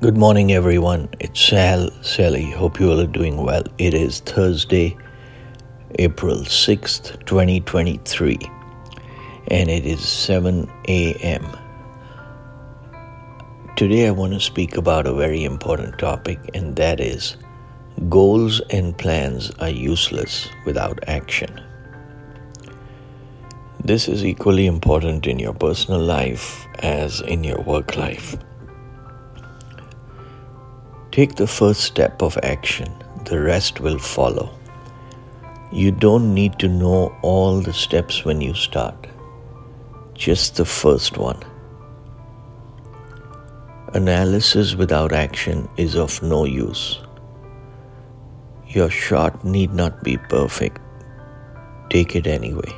Good morning, everyone. It's Sal Sally. Hope you all are doing well. It is Thursday, April 6th, 2023, and it is 7 a.m. Today, I want to speak about a very important topic, and that is goals and plans are useless without action. This is equally important in your personal life as in your work life. Take the first step of action, the rest will follow. You don't need to know all the steps when you start, just the first one. Analysis without action is of no use. Your shot need not be perfect. Take it anyway.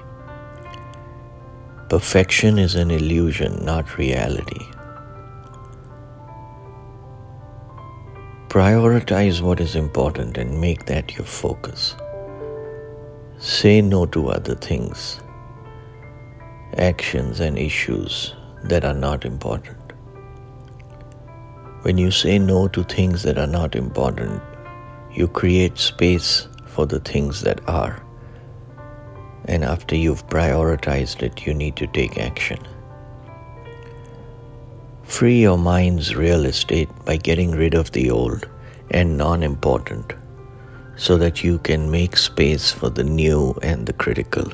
Perfection is an illusion, not reality. Prioritize what is important and make that your focus. Say no to other things, actions, and issues that are not important. When you say no to things that are not important, you create space for the things that are. And after you've prioritized it, you need to take action. Free your mind's real estate by getting rid of the old and non important so that you can make space for the new and the critical.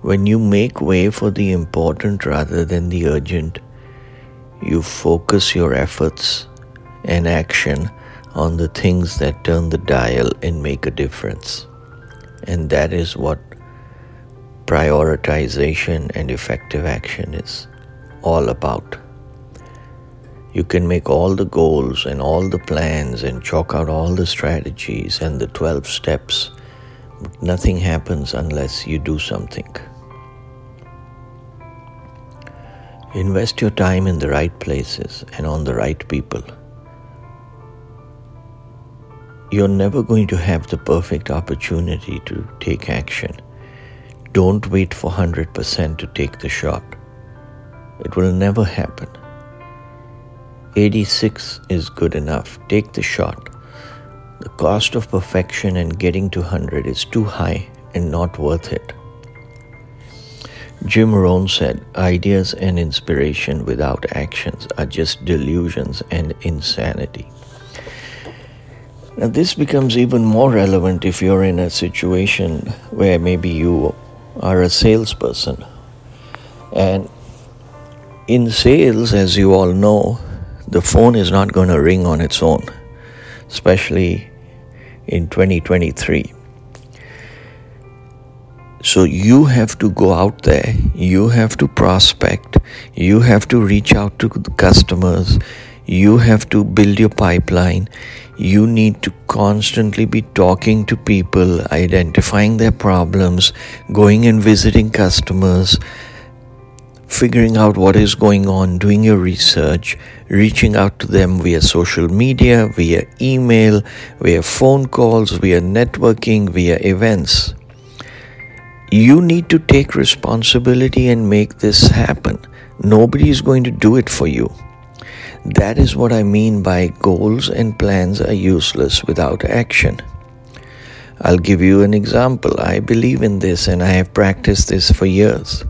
When you make way for the important rather than the urgent, you focus your efforts and action on the things that turn the dial and make a difference. And that is what prioritization and effective action is all about. You can make all the goals and all the plans and chalk out all the strategies and the 12 steps, but nothing happens unless you do something. Invest your time in the right places and on the right people. You're never going to have the perfect opportunity to take action. Don't wait for 100% to take the shot. It will never happen. 86 is good enough. Take the shot. The cost of perfection and getting to 100 is too high and not worth it. Jim Rohn said, Ideas and inspiration without actions are just delusions and insanity. Now, this becomes even more relevant if you're in a situation where maybe you are a salesperson and in sales, as you all know, the phone is not going to ring on its own, especially in 2023. So you have to go out there, you have to prospect, you have to reach out to customers, you have to build your pipeline. You need to constantly be talking to people, identifying their problems, going and visiting customers, figuring out what is going on, doing your research, reaching out to them via social media, via email, via phone calls, via networking, via events. You need to take responsibility and make this happen. Nobody is going to do it for you. That is what I mean by goals and plans are useless without action. I'll give you an example. I believe in this and I have practiced this for years.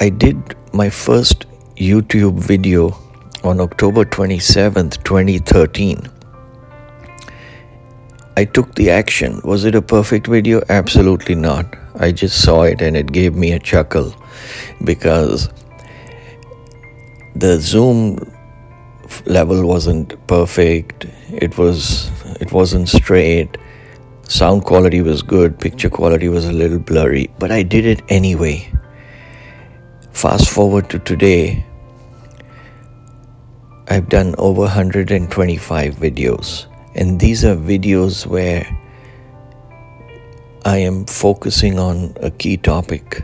I did my first YouTube video on October 27th, 2013. I took the action. Was it a perfect video? Absolutely not. I just saw it and it gave me a chuckle because the zoom level wasn't perfect. It was it wasn't straight. Sound quality was good, picture quality was a little blurry, but I did it anyway Fast forward to today, I've done over 125 videos, and these are videos where I am focusing on a key topic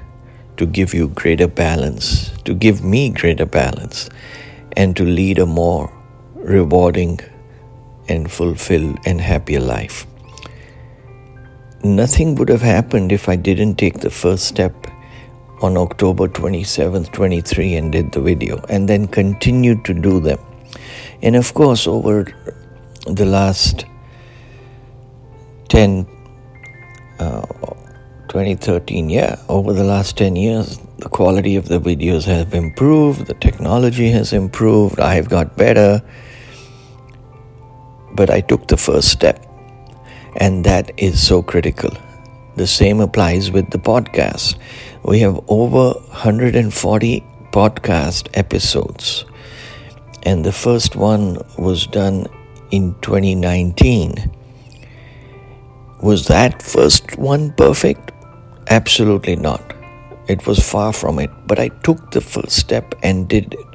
to give you greater balance, to give me greater balance, and to lead a more rewarding and fulfilled and happier life. Nothing would have happened if I didn't take the first step on October 27th, 23, and did the video, and then continued to do them. And of course, over the last 10, uh, 2013, yeah, over the last 10 years, the quality of the videos have improved, the technology has improved, I've got better. But I took the first step, and that is so critical. The same applies with the podcast. We have over 140 podcast episodes, and the first one was done in 2019. Was that first one perfect? Absolutely not. It was far from it, but I took the first step and did it,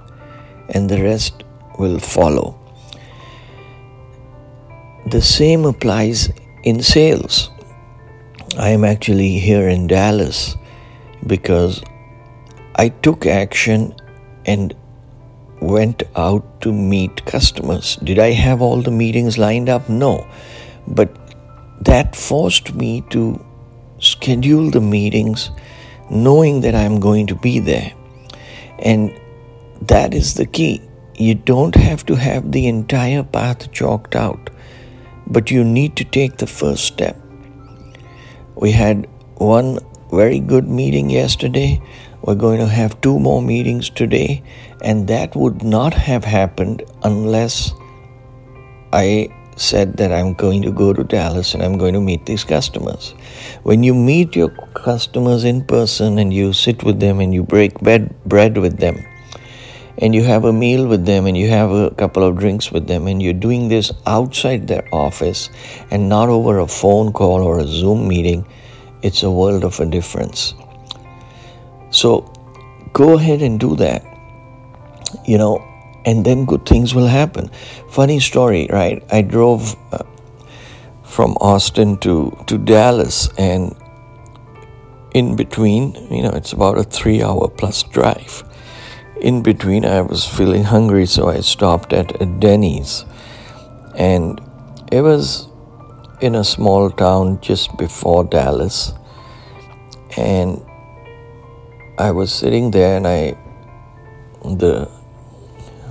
and the rest will follow. The same applies in sales. I am actually here in Dallas because I took action and went out to meet customers. Did I have all the meetings lined up? No. But that forced me to schedule the meetings knowing that I'm going to be there. And that is the key. You don't have to have the entire path chalked out, but you need to take the first step. We had one very good meeting yesterday. We're going to have two more meetings today, and that would not have happened unless I said that I'm going to go to Dallas and I'm going to meet these customers. When you meet your customers in person and you sit with them and you break bed, bread with them, and you have a meal with them and you have a couple of drinks with them, and you're doing this outside their office and not over a phone call or a Zoom meeting, it's a world of a difference. So go ahead and do that. You know, and then good things will happen. Funny story, right? I drove uh, from Austin to, to Dallas, and in between, you know, it's about a three hour plus drive. In between, I was feeling hungry, so I stopped at a Denny's. And it was in a small town just before Dallas. And I was sitting there, and I, the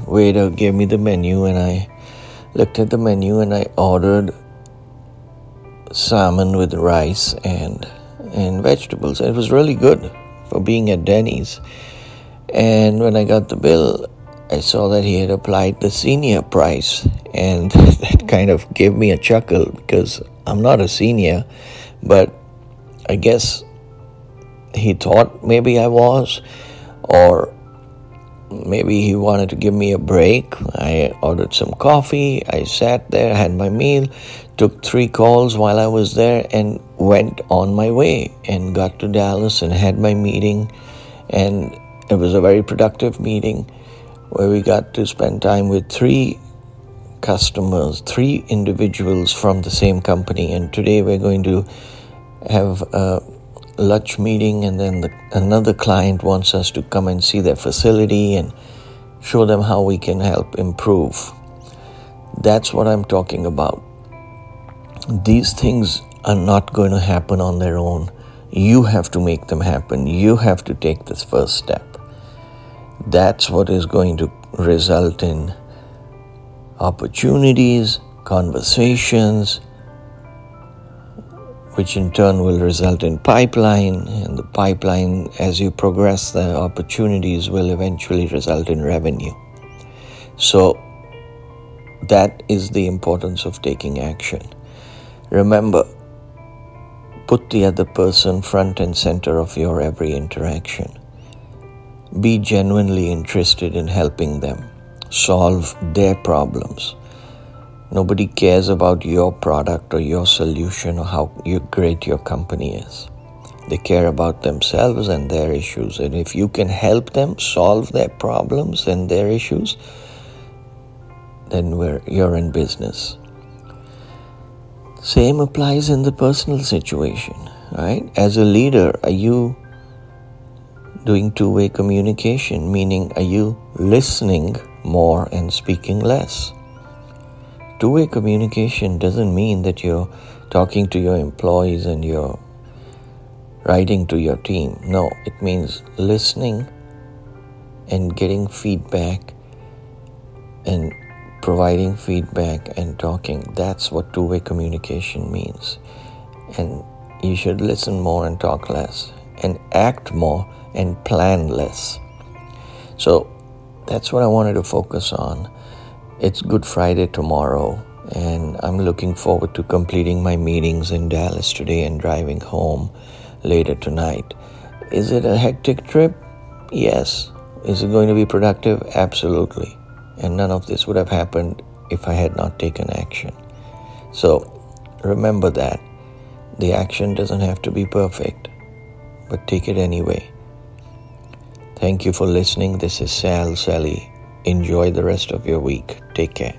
waiter gave me the menu and I looked at the menu and I ordered salmon with rice and and vegetables. It was really good for being at Denny's. And when I got the bill, I saw that he had applied the senior price, and that kind of gave me a chuckle because I'm not a senior, but I guess he thought maybe I was, or maybe he wanted to give me a break. I ordered some coffee. I sat there, had my meal, took three calls while I was there, and went on my way and got to Dallas and had my meeting. And it was a very productive meeting where we got to spend time with three customers, three individuals from the same company. And today we're going to have a lunch meeting, and then the, another client wants us to come and see their facility and show them how we can help improve. That's what I'm talking about. These things are not going to happen on their own. You have to make them happen. You have to take this first step. That's what is going to result in opportunities, conversations, which in turn will result in pipeline and the pipeline as you progress the opportunities will eventually result in revenue. So that is the importance of taking action. Remember put the other person front and center of your every interaction be genuinely interested in helping them solve their problems Nobody cares about your product or your solution or how great your company is. They care about themselves and their issues. And if you can help them solve their problems and their issues, then you're in business. Same applies in the personal situation, right? As a leader, are you doing two way communication? Meaning, are you listening more and speaking less? two way communication doesn't mean that you're talking to your employees and you're writing to your team. No, it means listening and getting feedback and providing feedback and talking. That's what two way communication means. And you should listen more and talk less, and act more and plan less. So that's what I wanted to focus on. It's Good Friday tomorrow, and I'm looking forward to completing my meetings in Dallas today and driving home later tonight. Is it a hectic trip? Yes. Is it going to be productive? Absolutely. And none of this would have happened if I had not taken action. So remember that. The action doesn't have to be perfect, but take it anyway. Thank you for listening. This is Sal Sally. Enjoy the rest of your week. Take care.